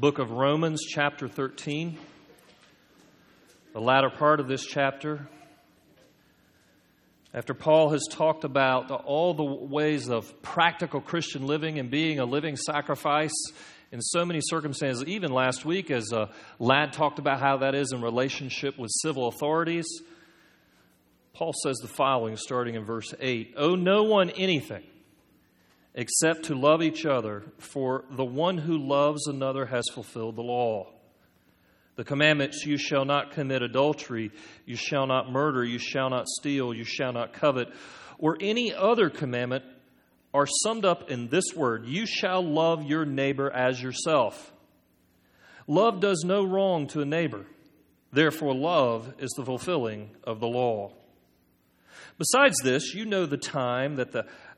book of Romans, chapter 13. The latter part of this chapter. After Paul has talked about all the ways of practical Christian living and being a living sacrifice in so many circumstances, even last week, as a lad talked about how that is in relationship with civil authorities, Paul says the following, starting in verse 8 Owe no one anything except to love each other, for the one who loves another has fulfilled the law. The commandments you shall not commit adultery, you shall not murder, you shall not steal, you shall not covet, or any other commandment are summed up in this word you shall love your neighbor as yourself. Love does no wrong to a neighbor. Therefore, love is the fulfilling of the law. Besides this, you know the time that the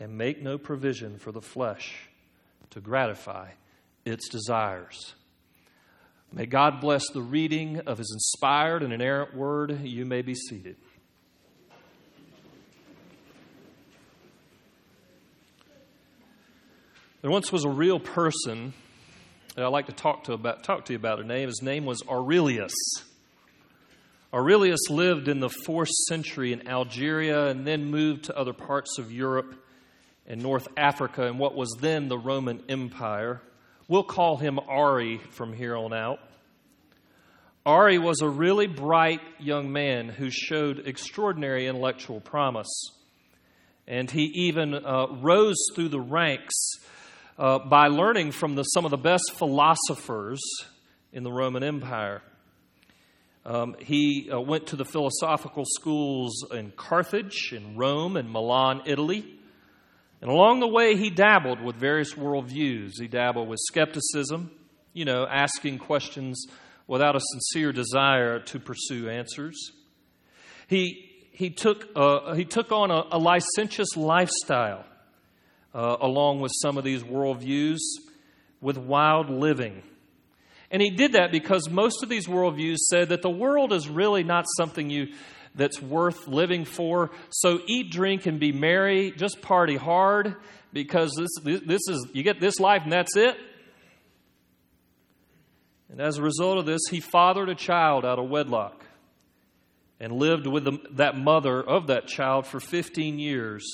and make no provision for the flesh to gratify its desires. May God bless the reading of his inspired and inerrant word. You may be seated. There once was a real person that I'd like to talk to, about, talk to you about. Her name, his name was Aurelius. Aurelius lived in the fourth century in Algeria and then moved to other parts of Europe and North Africa in what was then the Roman Empire. We'll call him Ari from here on out. Ari was a really bright young man who showed extraordinary intellectual promise. And he even uh, rose through the ranks uh, by learning from the, some of the best philosophers in the Roman Empire. Um, he uh, went to the philosophical schools in Carthage, in Rome, and Milan, Italy. And along the way, he dabbled with various worldviews. He dabbled with skepticism, you know, asking questions without a sincere desire to pursue answers. He, he, took, uh, he took on a, a licentious lifestyle uh, along with some of these worldviews with wild living. And he did that because most of these worldviews said that the world is really not something you that's worth living for. So eat, drink, and be merry. Just party hard because this, this is, you get this life and that's it. And as a result of this, he fathered a child out of wedlock and lived with the, that mother of that child for 15 years.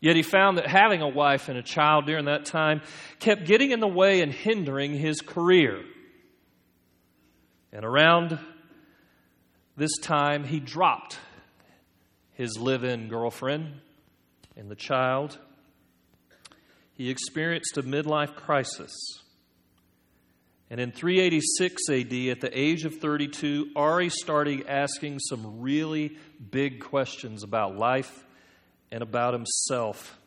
Yet he found that having a wife and a child during that time kept getting in the way and hindering his career. And around this time, he dropped his live in girlfriend and the child. He experienced a midlife crisis. And in 386 AD, at the age of 32, Ari started asking some really big questions about life and about himself.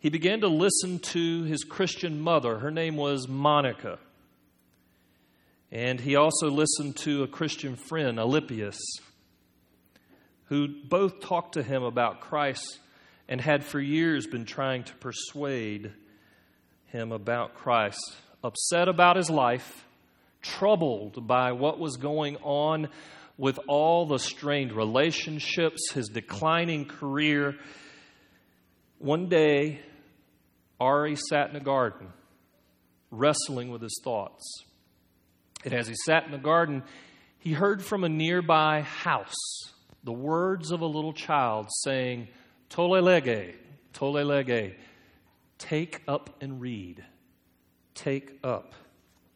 He began to listen to his Christian mother. Her name was Monica. And he also listened to a Christian friend, Alypius, who both talked to him about Christ and had for years been trying to persuade him about Christ. Upset about his life, troubled by what was going on with all the strained relationships, his declining career. One day, Ari sat in a garden, wrestling with his thoughts. And as he sat in the garden, he heard from a nearby house the words of a little child saying, Tolle lege, tolle lege, take up and read. Take up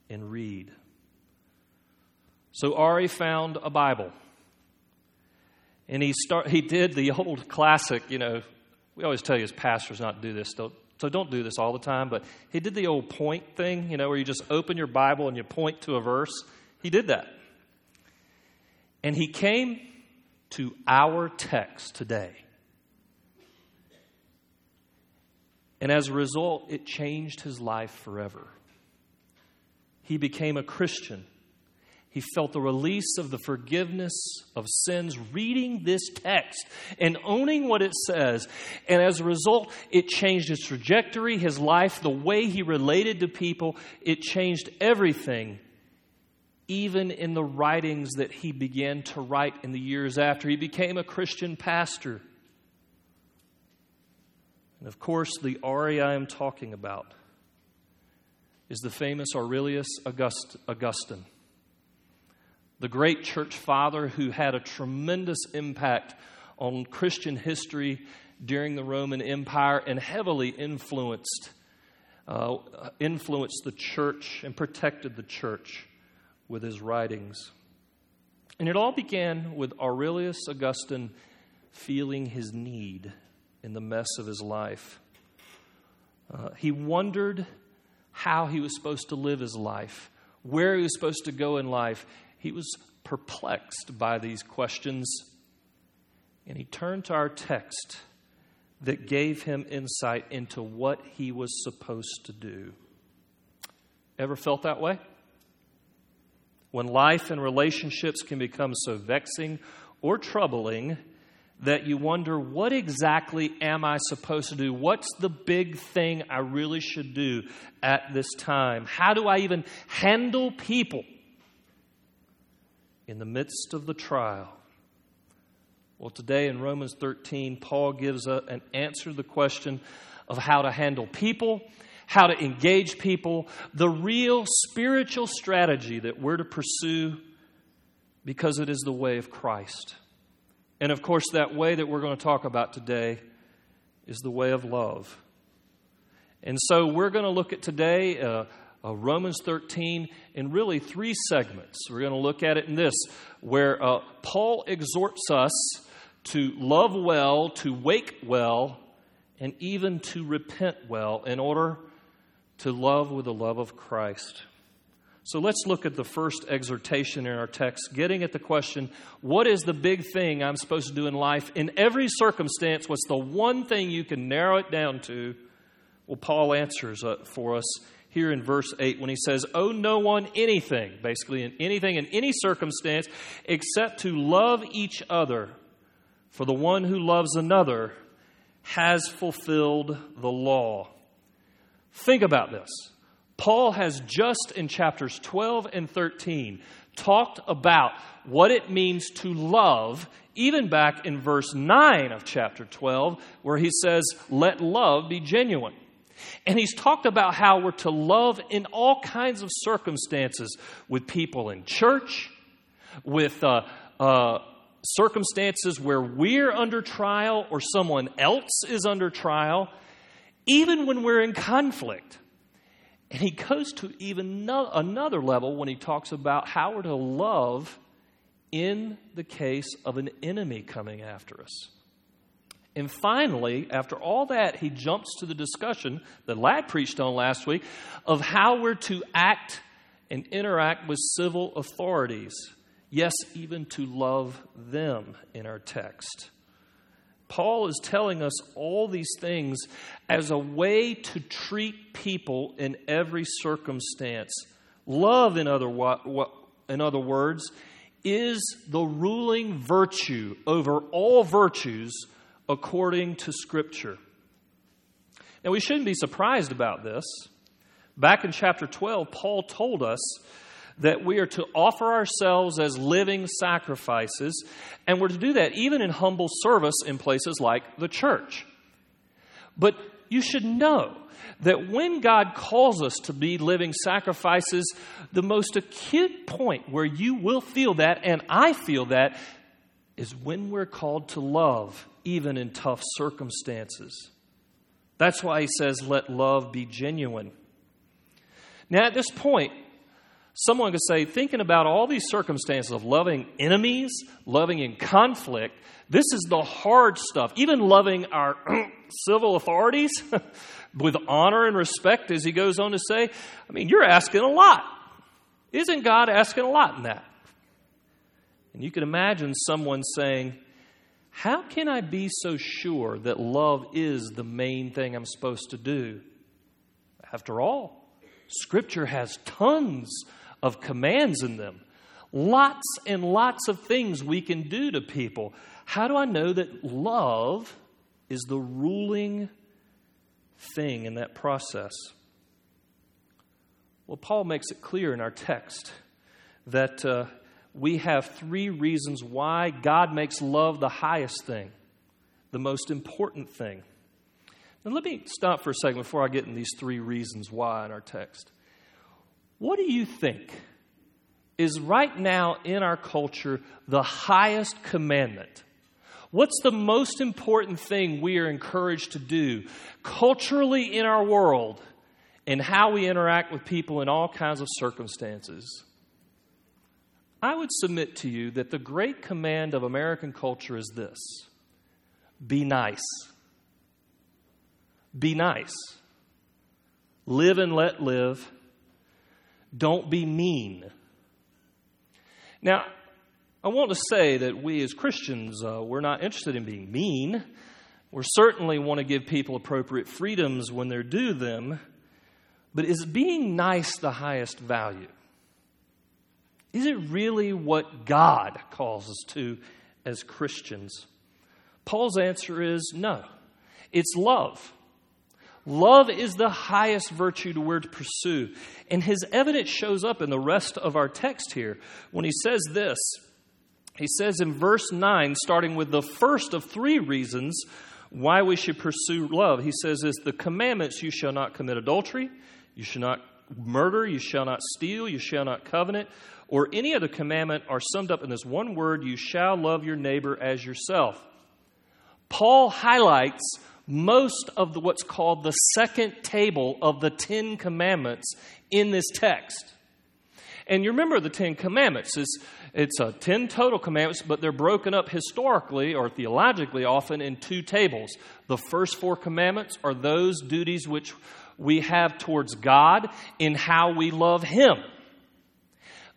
and read. So Ari found a Bible. And he, start, he did the old classic, you know, we always tell you as pastors not to do this. Don't, so don't do this all the time, but he did the old point thing, you know, where you just open your Bible and you point to a verse. He did that. And he came to our text today. And as a result, it changed his life forever. he became a Christian. He felt the release of the forgiveness of sins reading this text and owning what it says. And as a result, it changed his trajectory, his life, the way he related to people. It changed everything, even in the writings that he began to write in the years after. He became a Christian pastor. And of course, the Ari I am talking about is the famous Aurelius August, Augustine the great church father who had a tremendous impact on Christian history during the Roman Empire and heavily influenced, uh, influenced the church and protected the church with his writings. And it all began with Aurelius Augustine feeling his need in the mess of his life. Uh, he wondered how he was supposed to live his life, where he was supposed to go in life. He was perplexed by these questions, and he turned to our text that gave him insight into what he was supposed to do. Ever felt that way? When life and relationships can become so vexing or troubling that you wonder, what exactly am I supposed to do? What's the big thing I really should do at this time? How do I even handle people? In the midst of the trial? Well, today in Romans 13, Paul gives a, an answer to the question of how to handle people, how to engage people, the real spiritual strategy that we're to pursue because it is the way of Christ. And of course, that way that we're going to talk about today is the way of love. And so we're going to look at today. Uh, uh, Romans 13 in really three segments. We're going to look at it in this, where uh, Paul exhorts us to love well, to wake well, and even to repent well in order to love with the love of Christ. So let's look at the first exhortation in our text, getting at the question what is the big thing I'm supposed to do in life? In every circumstance, what's the one thing you can narrow it down to? Well, Paul answers uh, for us here in verse 8 when he says, Owe no one anything, basically, in anything, in any circumstance, except to love each other. For the one who loves another has fulfilled the law. Think about this. Paul has just in chapters 12 and 13 talked about what it means to love, even back in verse 9 of chapter 12, where he says, Let love be genuine. And he's talked about how we're to love in all kinds of circumstances with people in church, with uh, uh, circumstances where we're under trial or someone else is under trial, even when we're in conflict. And he goes to even no, another level when he talks about how we're to love in the case of an enemy coming after us. And finally, after all that, he jumps to the discussion that Lad preached on last week of how we're to act and interact with civil authorities. Yes, even to love them in our text. Paul is telling us all these things as a way to treat people in every circumstance. Love, in other, in other words, is the ruling virtue over all virtues according to Scripture. Now, we shouldn't be surprised about this. Back in chapter 12, Paul told us that we are to offer ourselves as living sacrifices, and we're to do that even in humble service in places like the church. But you should know that when God calls us to be living sacrifices, the most acute point where you will feel that, and I feel that, is when we're called to love even in tough circumstances. That's why he says, let love be genuine. Now, at this point, someone could say, thinking about all these circumstances of loving enemies, loving in conflict, this is the hard stuff. Even loving our civil authorities with honor and respect, as he goes on to say, I mean, you're asking a lot. Isn't God asking a lot in that? And you can imagine someone saying, how can I be so sure that love is the main thing I'm supposed to do? After all, Scripture has tons of commands in them. Lots and lots of things we can do to people. How do I know that love is the ruling thing in that process? Well, Paul makes it clear in our text that uh, we have three reasons why God makes love the highest thing, the most important thing. Now, let me stop for a second before I get in these three reasons why in our text. What do you think is right now in our culture the highest commandment? What's the most important thing we are encouraged to do culturally in our world and how we interact with people in all kinds of circumstances? I would submit to you that the great command of American culture is this be nice. Be nice. Live and let live. Don't be mean. Now, I want to say that we as Christians, uh, we're not interested in being mean. We certainly want to give people appropriate freedoms when they're due them. But is being nice the highest value? Is it really what God calls us to as Christians? Paul's answer is no. It's love. Love is the highest virtue to we're to pursue. And his evidence shows up in the rest of our text here when he says this. He says in verse 9, starting with the first of three reasons why we should pursue love, he says, is the commandments you shall not commit adultery, you shall not murder, you shall not steal, you shall not covenant, or any other commandment are summed up in this one word you shall love your neighbor as yourself. Paul highlights most of the, what's called the second table of the Ten Commandments in this text. And you remember the Ten Commandments. It's, it's a ten total commandments, but they're broken up historically or theologically often in two tables. The first four commandments are those duties which we have towards God in how we love Him.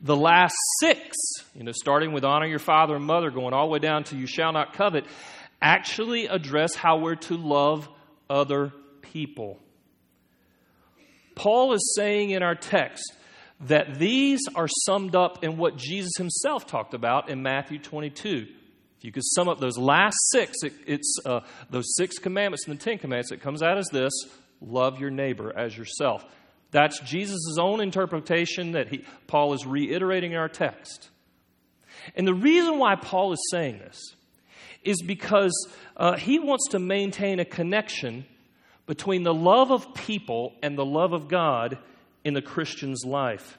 The last six, you know, starting with honor your father and mother, going all the way down to you shall not covet, actually address how we're to love other people. Paul is saying in our text that these are summed up in what Jesus himself talked about in Matthew 22. If you could sum up those last six, it, it's uh, those six commandments and the Ten Commandments, it comes out as this love your neighbor as yourself. That's Jesus' own interpretation that he, Paul is reiterating in our text. And the reason why Paul is saying this is because uh, he wants to maintain a connection between the love of people and the love of God in the Christian's life.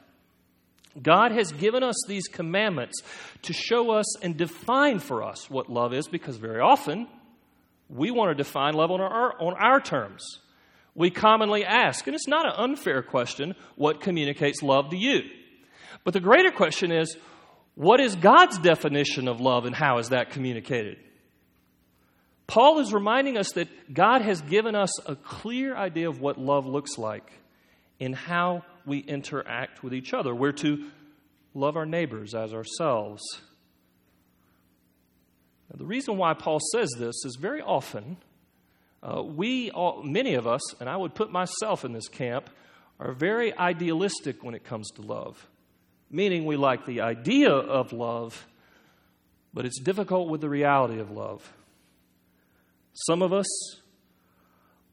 God has given us these commandments to show us and define for us what love is because very often we want to define love on our, on our terms. We commonly ask, and it's not an unfair question, what communicates love to you? But the greater question is, what is God's definition of love and how is that communicated? Paul is reminding us that God has given us a clear idea of what love looks like in how we interact with each other. We're to love our neighbors as ourselves. Now, the reason why Paul says this is very often uh, we, all, many of us, and I would put myself in this camp, are very idealistic when it comes to love, meaning we like the idea of love, but it's difficult with the reality of love. Some of us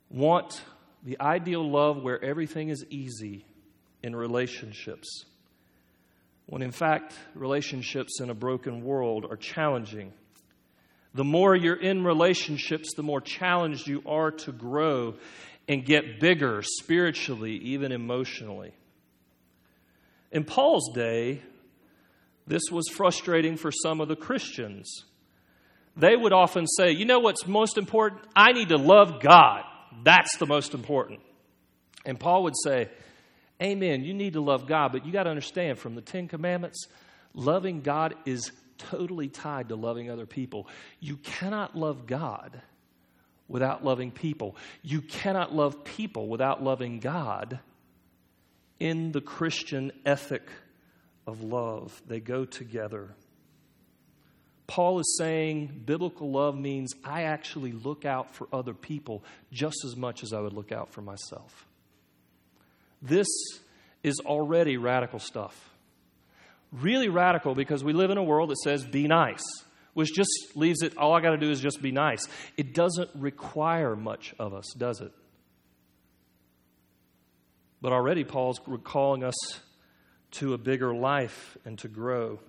want the ideal love where everything is easy in relationships, when in fact, relationships in a broken world are challenging. The more you're in relationships, the more challenged you are to grow and get bigger spiritually, even emotionally. In Paul's day, this was frustrating for some of the Christians they would often say, You know what's most important? I need to love God. That's the most important. And Paul would say, Amen. You need to love God, but you got to understand from the Ten Commandments, loving God is totally tied to loving other people. You cannot love God without loving people. You cannot love people without loving God in the Christian ethic of love. They go together. Paul is saying biblical love means I actually look out for other people just as much as I would look out for myself. This is already radical stuff. Really radical because we live in a world that says be nice, which just leaves it, all I got to do is just be nice. It doesn't require much of us, does it? But already Paul's calling us to a bigger life and to grow.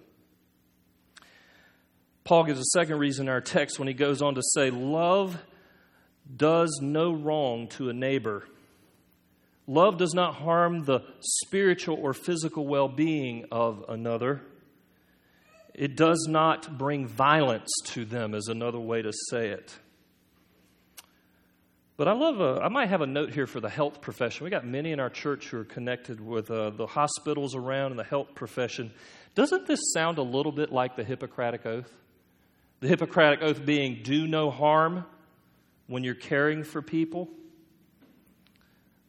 Paul gives a second reason in our text when he goes on to say, Love does no wrong to a neighbor. Love does not harm the spiritual or physical well being of another. It does not bring violence to them, is another way to say it. But I love, a, I might have a note here for the health profession. We got many in our church who are connected with uh, the hospitals around and the health profession. Doesn't this sound a little bit like the Hippocratic Oath? The Hippocratic Oath being do no harm when you're caring for people.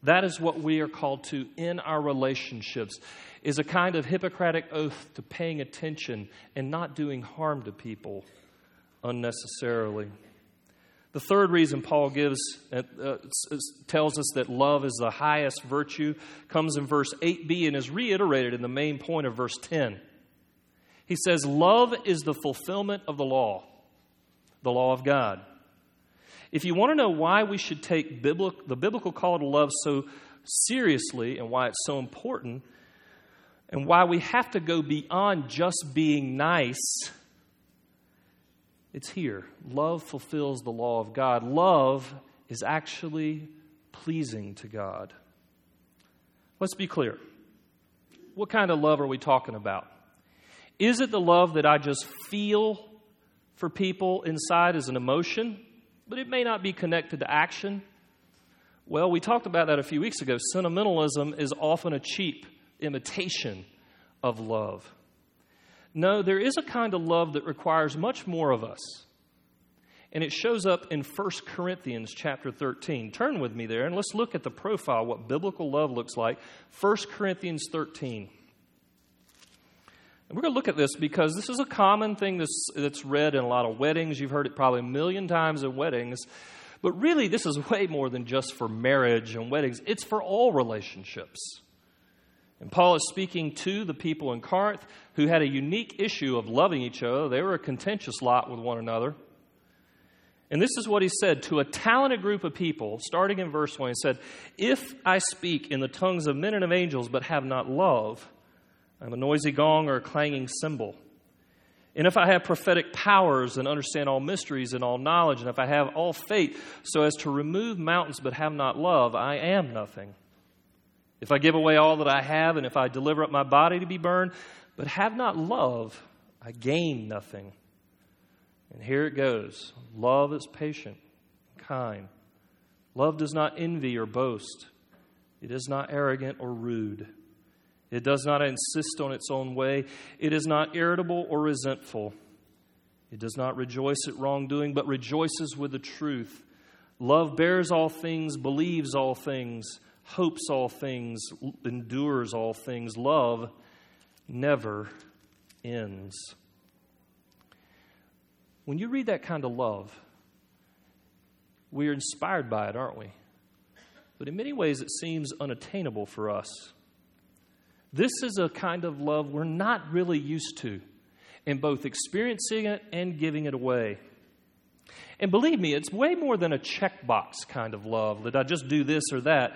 That is what we are called to in our relationships is a kind of Hippocratic oath to paying attention and not doing harm to people unnecessarily. The third reason Paul gives uh, uh, tells us that love is the highest virtue comes in verse 8b and is reiterated in the main point of verse 10. He says, Love is the fulfillment of the law, the law of God. If you want to know why we should take biblical, the biblical call to love so seriously and why it's so important, and why we have to go beyond just being nice it's here. Love fulfills the law of God. Love is actually pleasing to God. Let's be clear. What kind of love are we talking about? Is it the love that I just feel for people inside as an emotion, but it may not be connected to action? Well, we talked about that a few weeks ago. Sentimentalism is often a cheap imitation of love. No, there is a kind of love that requires much more of us. And it shows up in 1 Corinthians chapter 13. Turn with me there and let's look at the profile, what biblical love looks like. 1 Corinthians 13. And we're going to look at this because this is a common thing that's, that's read in a lot of weddings. You've heard it probably a million times in weddings. But really, this is way more than just for marriage and weddings, it's for all relationships. And Paul is speaking to the people in Corinth who had a unique issue of loving each other. They were a contentious lot with one another. And this is what he said to a talented group of people, starting in verse 1. He said, If I speak in the tongues of men and of angels, but have not love, I'm a noisy gong or a clanging cymbal. And if I have prophetic powers and understand all mysteries and all knowledge, and if I have all faith so as to remove mountains but have not love, I am nothing. If I give away all that I have, and if I deliver up my body to be burned, but have not love, I gain nothing. And here it goes love is patient, and kind. Love does not envy or boast. It is not arrogant or rude. It does not insist on its own way. It is not irritable or resentful. It does not rejoice at wrongdoing, but rejoices with the truth. Love bears all things, believes all things hopes all things, endures all things. Love never ends. When you read that kind of love, we are inspired by it, aren't we? But in many ways, it seems unattainable for us. This is a kind of love we're not really used to in both experiencing it and giving it away. And believe me, it's way more than a checkbox kind of love that I just do this or that.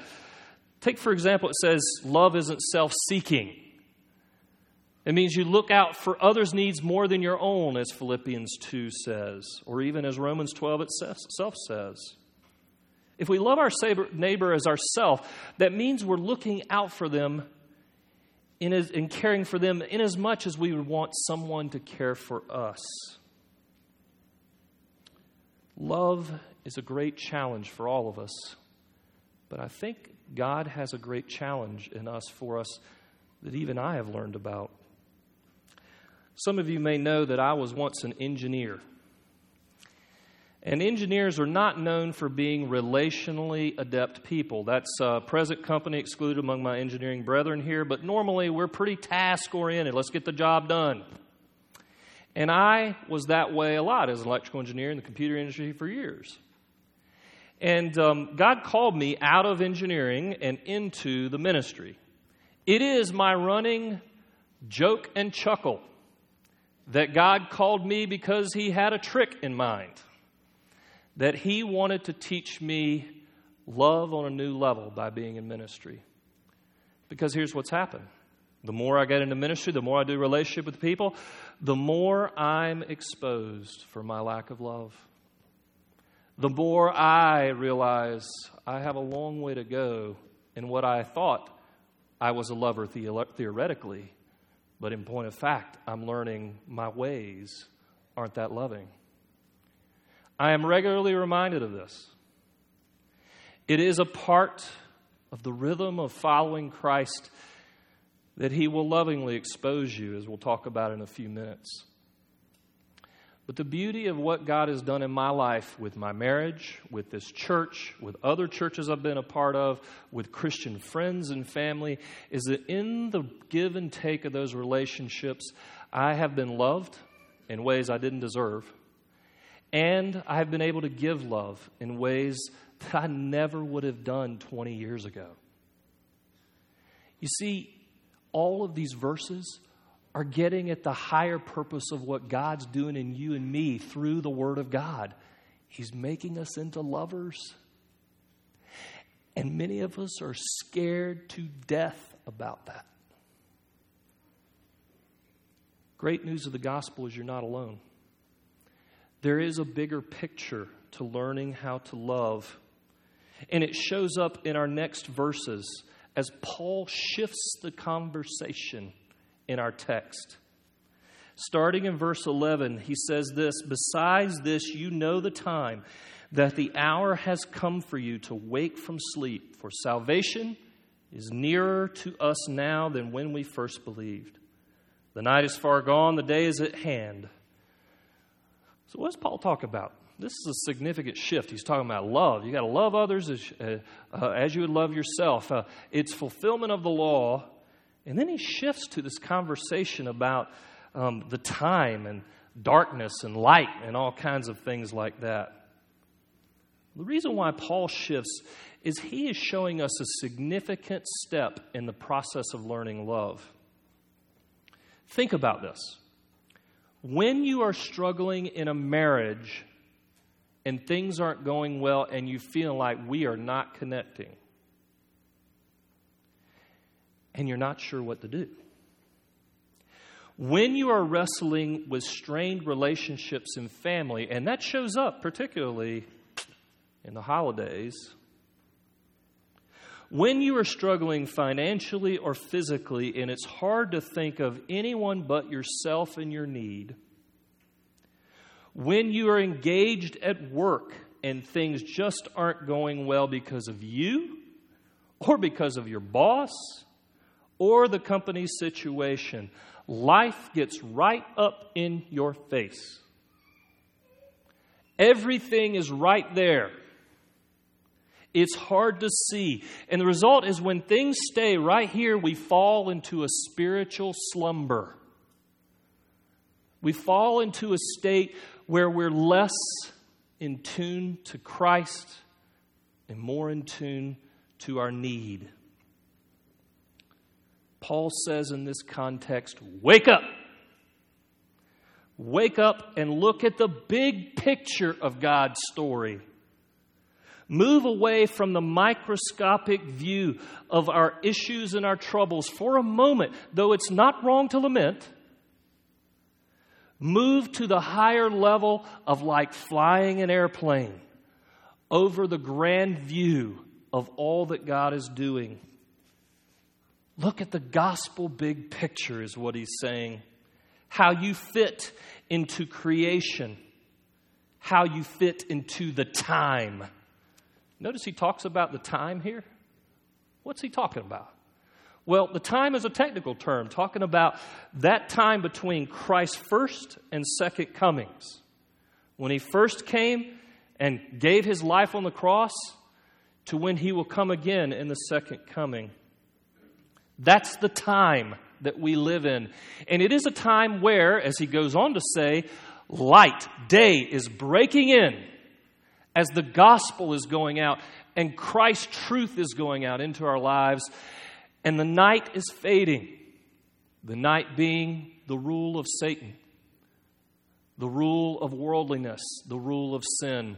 Take, for example, it says love isn't self seeking. It means you look out for others' needs more than your own, as Philippians 2 says, or even as Romans 12 itself says. If we love our neighbor as ourself, that means we're looking out for them in, in caring for them in as much as we would want someone to care for us. Love is a great challenge for all of us, but I think God has a great challenge in us for us that even I have learned about. Some of you may know that I was once an engineer. And engineers are not known for being relationally adept people. That's uh, present company excluded among my engineering brethren here, but normally we're pretty task oriented. Let's get the job done. And I was that way a lot as an electrical engineer in the computer industry for years. And um, God called me out of engineering and into the ministry. It is my running joke and chuckle that God called me because He had a trick in mind, that He wanted to teach me love on a new level by being in ministry. Because here's what's happened the more I get into ministry, the more I do relationship with people, the more I'm exposed for my lack of love. The more I realize I have a long way to go in what I thought I was a lover theoretically, but in point of fact, I'm learning my ways aren't that loving. I am regularly reminded of this. It is a part of the rhythm of following Christ that He will lovingly expose you, as we'll talk about in a few minutes. But the beauty of what God has done in my life with my marriage, with this church, with other churches I've been a part of, with Christian friends and family, is that in the give and take of those relationships, I have been loved in ways I didn't deserve. And I have been able to give love in ways that I never would have done 20 years ago. You see, all of these verses are getting at the higher purpose of what God's doing in you and me through the Word of God. He's making us into lovers. And many of us are scared to death about that. Great news of the gospel is you're not alone. There is a bigger picture to learning how to love. And it shows up in our next verses as Paul shifts the conversation in our text. Starting in verse 11, he says this Besides this, you know the time, that the hour has come for you to wake from sleep, for salvation is nearer to us now than when we first believed. The night is far gone, the day is at hand. So, what does Paul talk about? this is a significant shift. He's talking about love. You got to love others as, uh, uh, as you would love yourself. Uh, it's fulfillment of the law. And then he shifts to this conversation about um, the time and darkness and light and all kinds of things like that. The reason why Paul shifts is he is showing us a significant step in the process of learning love. Think about this. When you are struggling in a marriage, and things aren't going well and you feel like we are not connecting and you're not sure what to do. When you are wrestling with strained relationships in family, and that shows up particularly in the holidays, when you are struggling financially or physically and it's hard to think of anyone but yourself and your need, when you are engaged at work and things just aren't going well because of you, or because of your boss, or the company's situation, life gets right up in your face. Everything is right there. It's hard to see. And the result is when things stay right here, we fall into a spiritual slumber. We fall into a state where we're less in tune to Christ and more in tune to our need. Paul says in this context, wake up. Wake up and look at the big picture of God's story. Move away from the microscopic view of our issues and our troubles for a moment, though it's not wrong to lament Move to the higher level of like flying an airplane over the grand view of all that God is doing. Look at the gospel big picture, is what he's saying. How you fit into creation, how you fit into the time. Notice he talks about the time here. What's he talking about? Well, the time is a technical term, talking about that time between Christ's first and second comings. When he first came and gave his life on the cross to when he will come again in the second coming. That's the time that we live in. And it is a time where, as he goes on to say, light, day is breaking in as the gospel is going out and Christ's truth is going out into our lives. And the night is fading. The night being the rule of Satan, the rule of worldliness, the rule of sin.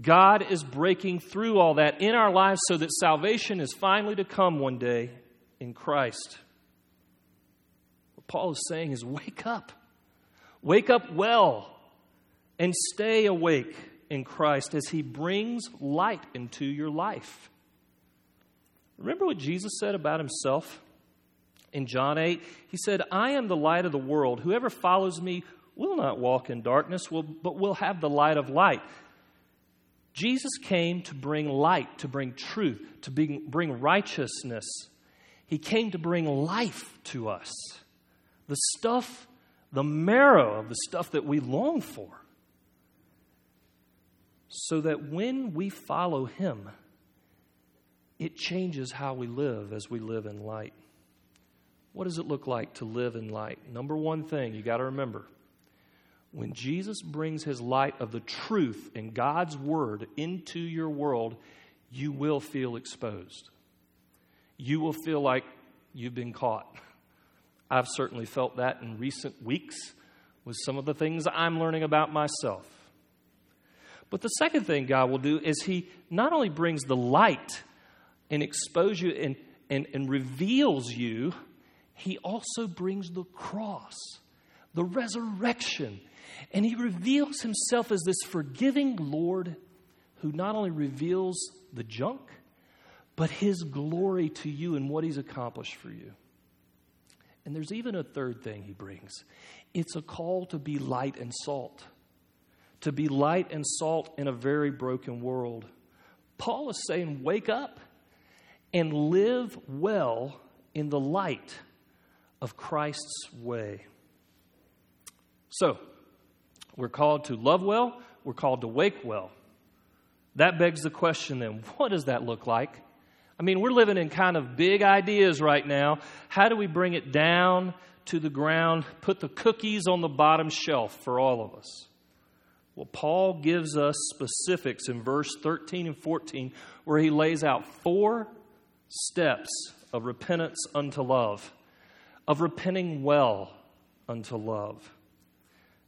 God is breaking through all that in our lives so that salvation is finally to come one day in Christ. What Paul is saying is wake up. Wake up well and stay awake in Christ as he brings light into your life. Remember what Jesus said about himself in John 8? He said, I am the light of the world. Whoever follows me will not walk in darkness, but will have the light of light. Jesus came to bring light, to bring truth, to bring righteousness. He came to bring life to us. The stuff, the marrow of the stuff that we long for. So that when we follow Him, it changes how we live as we live in light. What does it look like to live in light? Number one thing you got to remember when Jesus brings his light of the truth and God's word into your world, you will feel exposed. You will feel like you've been caught. I've certainly felt that in recent weeks with some of the things I'm learning about myself. But the second thing God will do is He not only brings the light and exposes you and, and, and reveals you, He also brings the cross, the resurrection. And he reveals himself as this forgiving Lord who not only reveals the junk, but his glory to you and what he's accomplished for you. And there's even a third thing he brings. It's a call to be light and salt, to be light and salt in a very broken world. Paul is saying, wake up and live well in the light of Christ's way. So, we're called to love well, we're called to wake well. That begs the question then what does that look like? I mean, we're living in kind of big ideas right now. How do we bring it down to the ground, put the cookies on the bottom shelf for all of us? Well, Paul gives us specifics in verse 13 and 14 where he lays out four steps of repentance unto love, of repenting well unto love.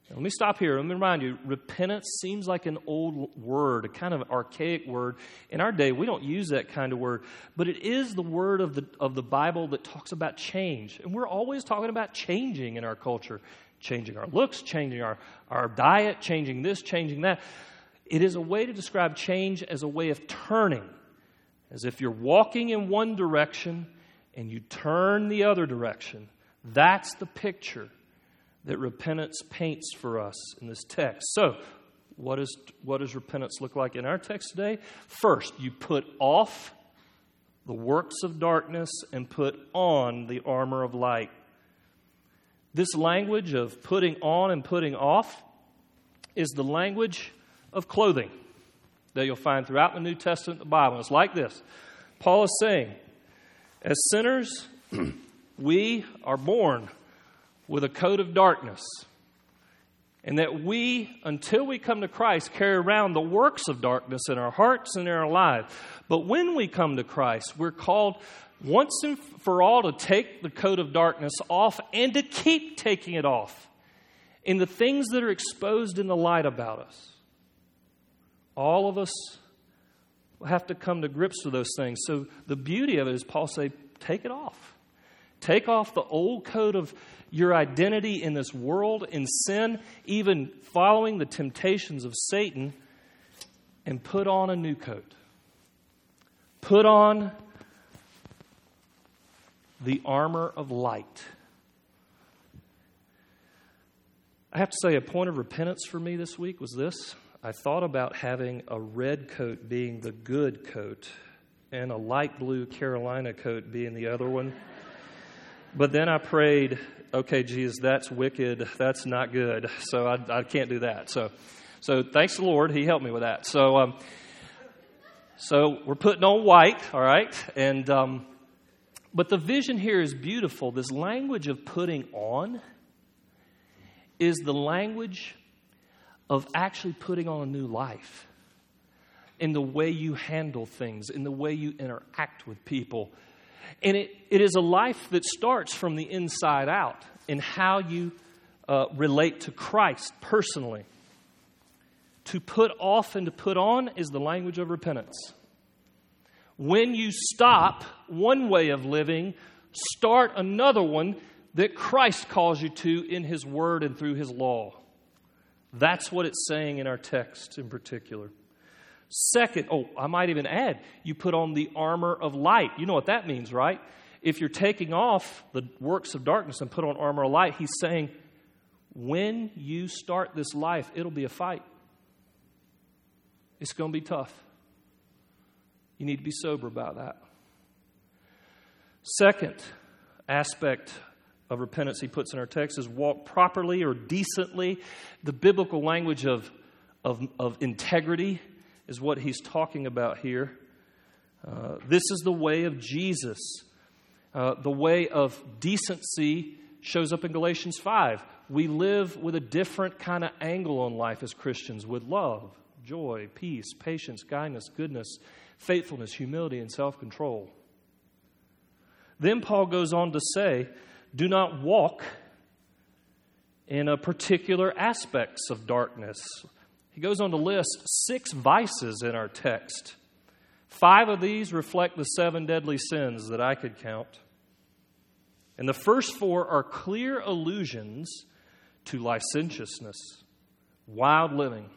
Let me stop here. Let me remind you repentance seems like an old word, a kind of archaic word. In our day, we don't use that kind of word, but it is the word of the, of the Bible that talks about change. And we're always talking about changing in our culture changing our looks, changing our, our diet, changing this, changing that. It is a way to describe change as a way of turning, as if you're walking in one direction and you turn the other direction. That's the picture that repentance paints for us in this text. So, what, is, what does repentance look like in our text today? First, you put off the works of darkness and put on the armor of light. This language of putting on and putting off is the language of clothing that you'll find throughout the New Testament, the Bible. It's like this Paul is saying, as sinners, we are born with a coat of darkness. And that we, until we come to Christ, carry around the works of darkness in our hearts and in our lives. But when we come to Christ, we're called once and for all to take the coat of darkness off and to keep taking it off in the things that are exposed in the light about us. All of us have to come to grips with those things. So the beauty of it is Paul say, take it off. Take off the old coat of your identity in this world, in sin, even following the temptations of Satan, and put on a new coat. Put on the armor of light. I have to say, a point of repentance for me this week was this. I thought about having a red coat being the good coat and a light blue Carolina coat being the other one. But then I prayed, okay, Jesus, that's wicked. That's not good. So I, I can't do that. So, so thanks the Lord. He helped me with that. So, um, so we're putting on white, all right? And, um, but the vision here is beautiful. This language of putting on is the language of actually putting on a new life in the way you handle things, in the way you interact with people And it, it is a life that starts from the inside out in how you uh, relate to Christ personally. To put off and to put on is the language of repentance. When you stop one way of living, start another one that Christ calls you to in His Word and through His law. That's what it's saying in our text in particular. Second, oh, I might even add, you put on the armor of light. You know what that means, right? If you're taking off the works of darkness and put on armor of light, he's saying, when you start this life, it'll be a fight. It's going to be tough. You need to be sober about that. Second aspect of repentance he puts in our text is walk properly or decently. The biblical language of, of, of integrity is what he's talking about here. Uh, this is the way of Jesus. Uh, the way of decency shows up in Galatians 5. We live with a different kind of angle on life as Christians with love, joy, peace, patience, kindness, goodness, faithfulness, humility, and self control. Then Paul goes on to say, do not walk in a particular aspects of darkness. He goes on to list six vices in our text. Five of these reflect the seven deadly sins that I could count. And the first four are clear allusions to licentiousness, wild living,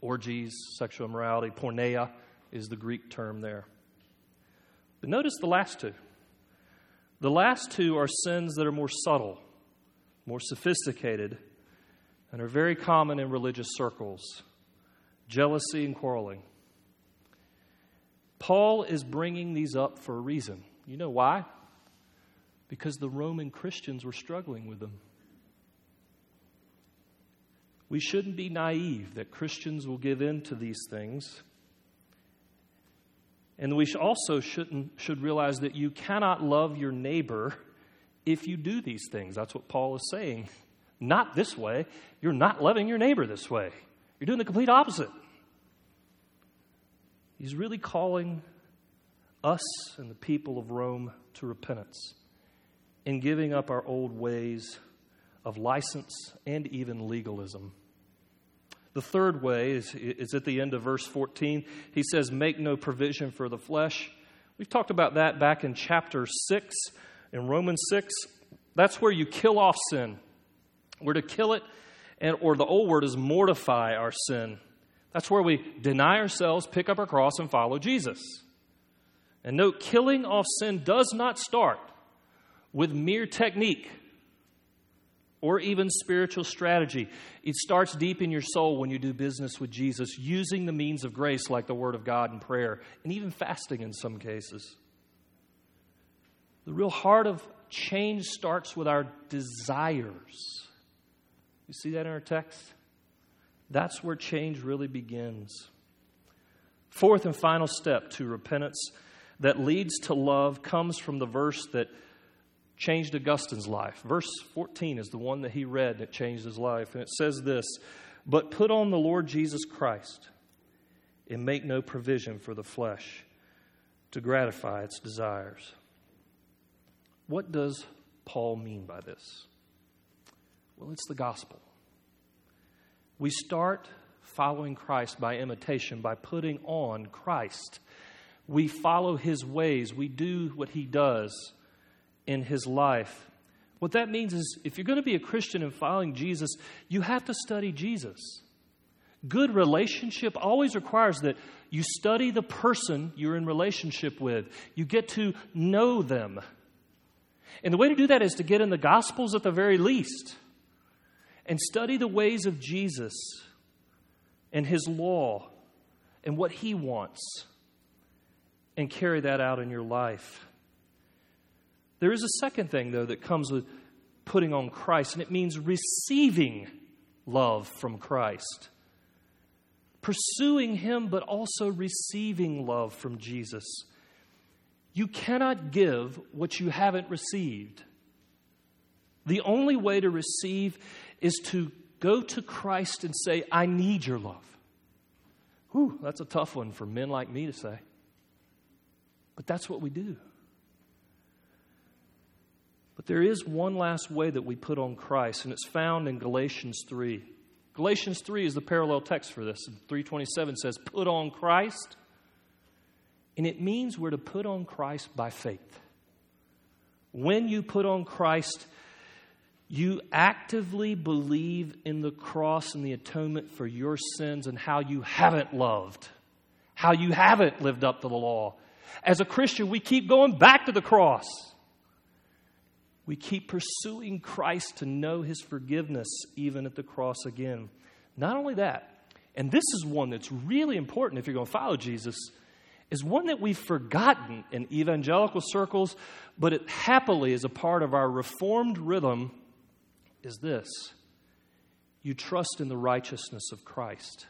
orgies, sexual immorality, porneia is the Greek term there. But notice the last two. The last two are sins that are more subtle, more sophisticated, and are very common in religious circles jealousy and quarreling. Paul is bringing these up for a reason. You know why? Because the Roman Christians were struggling with them. We shouldn't be naive that Christians will give in to these things and we also shouldn't, should realize that you cannot love your neighbor if you do these things. That's what Paul is saying. Not this way. You're not loving your neighbor this way. You're doing the complete opposite. He's really calling us and the people of Rome to repentance in giving up our old ways of license and even legalism. The third way is, is at the end of verse 14. He says, Make no provision for the flesh. We've talked about that back in chapter 6, in Romans 6. That's where you kill off sin. We're to kill it, and, or the old word is mortify our sin. That's where we deny ourselves, pick up our cross, and follow Jesus. And note, killing off sin does not start with mere technique or even spiritual strategy. It starts deep in your soul when you do business with Jesus, using the means of grace like the Word of God and prayer, and even fasting in some cases. The real heart of change starts with our desires. You see that in our text? That's where change really begins. Fourth and final step to repentance that leads to love comes from the verse that changed Augustine's life. Verse 14 is the one that he read that changed his life. And it says this But put on the Lord Jesus Christ and make no provision for the flesh to gratify its desires. What does Paul mean by this? Well, it's the gospel. We start following Christ by imitation, by putting on Christ. We follow his ways, we do what he does in his life. What that means is if you're going to be a Christian and following Jesus, you have to study Jesus. Good relationship always requires that you study the person you're in relationship with. You get to know them. And the way to do that is to get in the Gospels at the very least and study the ways of Jesus and his law and what he wants and carry that out in your life. There is a second thing, though, that comes with putting on Christ, and it means receiving love from Christ. Pursuing Him, but also receiving love from Jesus. You cannot give what you haven't received. The only way to receive is to go to Christ and say, I need your love. Whew, that's a tough one for men like me to say. But that's what we do. But there is one last way that we put on Christ, and it's found in Galatians 3. Galatians 3 is the parallel text for this. 327 says, Put on Christ. And it means we're to put on Christ by faith. When you put on Christ, you actively believe in the cross and the atonement for your sins and how you haven't loved, how you haven't lived up to the law. As a Christian, we keep going back to the cross. We keep pursuing Christ to know his forgiveness even at the cross again. Not only that, and this is one that's really important if you're going to follow Jesus, is one that we've forgotten in evangelical circles, but it happily is a part of our reformed rhythm is this you trust in the righteousness of Christ.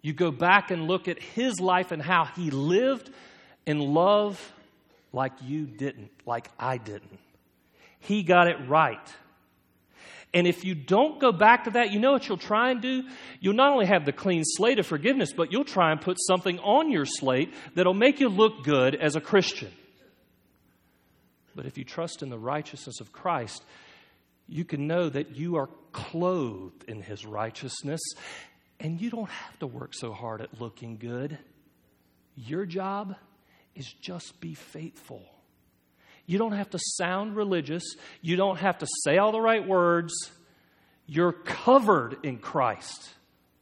You go back and look at his life and how he lived in love like you didn't, like I didn't. He got it right. And if you don't go back to that, you know what you'll try and do? You'll not only have the clean slate of forgiveness, but you'll try and put something on your slate that'll make you look good as a Christian. But if you trust in the righteousness of Christ, you can know that you are clothed in his righteousness and you don't have to work so hard at looking good. Your job is just be faithful. You don't have to sound religious. You don't have to say all the right words. You're covered in Christ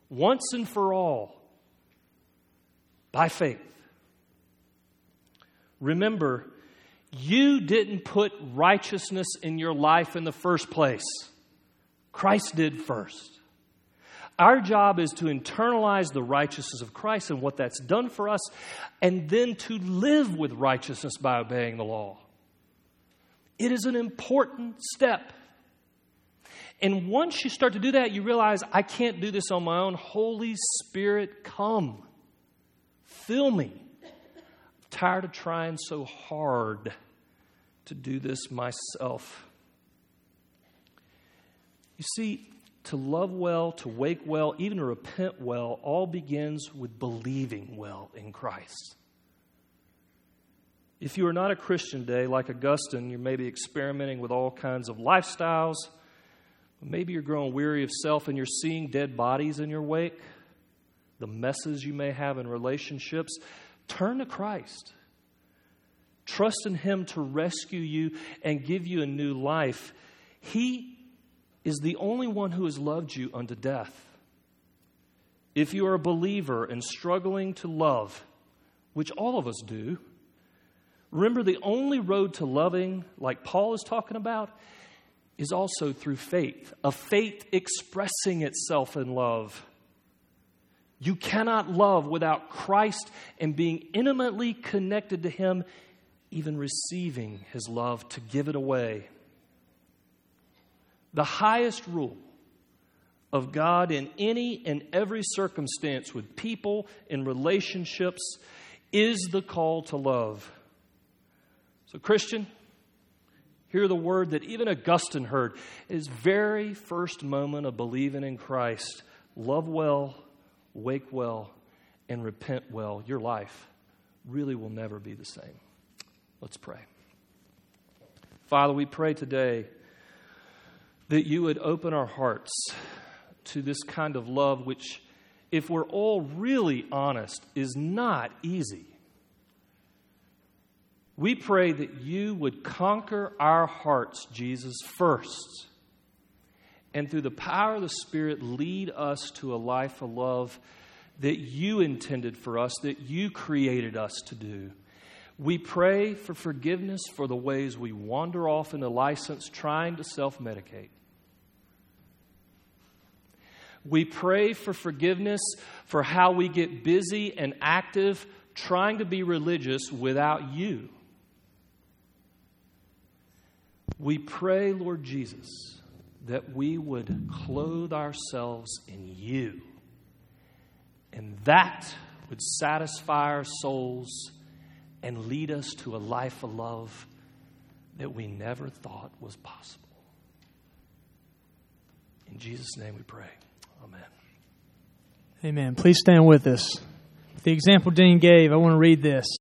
once and for all by faith. Remember, you didn't put righteousness in your life in the first place. Christ did first. Our job is to internalize the righteousness of Christ and what that's done for us, and then to live with righteousness by obeying the law. It is an important step. And once you start to do that, you realize I can't do this on my own. Holy Spirit, come. Fill me tired of trying so hard to do this myself. You see, to love well, to wake well, even to repent well, all begins with believing well in Christ. If you are not a Christian today, like Augustine, you're maybe experimenting with all kinds of lifestyles. Maybe you're growing weary of self and you're seeing dead bodies in your wake, the messes you may have in relationships. Turn to Christ. Trust in Him to rescue you and give you a new life. He is the only one who has loved you unto death. If you are a believer and struggling to love, which all of us do, remember the only road to loving, like Paul is talking about, is also through faith, a faith expressing itself in love. You cannot love without Christ and being intimately connected to Him, even receiving His love to give it away. The highest rule of God in any and every circumstance with people, in relationships, is the call to love. So, Christian, hear the word that even Augustine heard his very first moment of believing in Christ love well wake well, and repent well, your life really will never be the same. Let's pray. Father, we pray today that you would open our hearts to this kind of love, which, if we're all really honest, is not easy. We pray that you would conquer our hearts, Jesus, first and through the power of the Spirit, lead us to a life of love that you intended for us, that you created us to do. We pray for forgiveness for the ways we wander off into license trying to self medicate. We pray for forgiveness for how we get busy and active trying to be religious without you. We pray, Lord Jesus that we would clothe ourselves in you. And that would satisfy our souls and lead us to a life of love that we never thought was possible. In Jesus' name we pray. Amen. Amen. Please stand with us. The example Dean gave, I want to read this.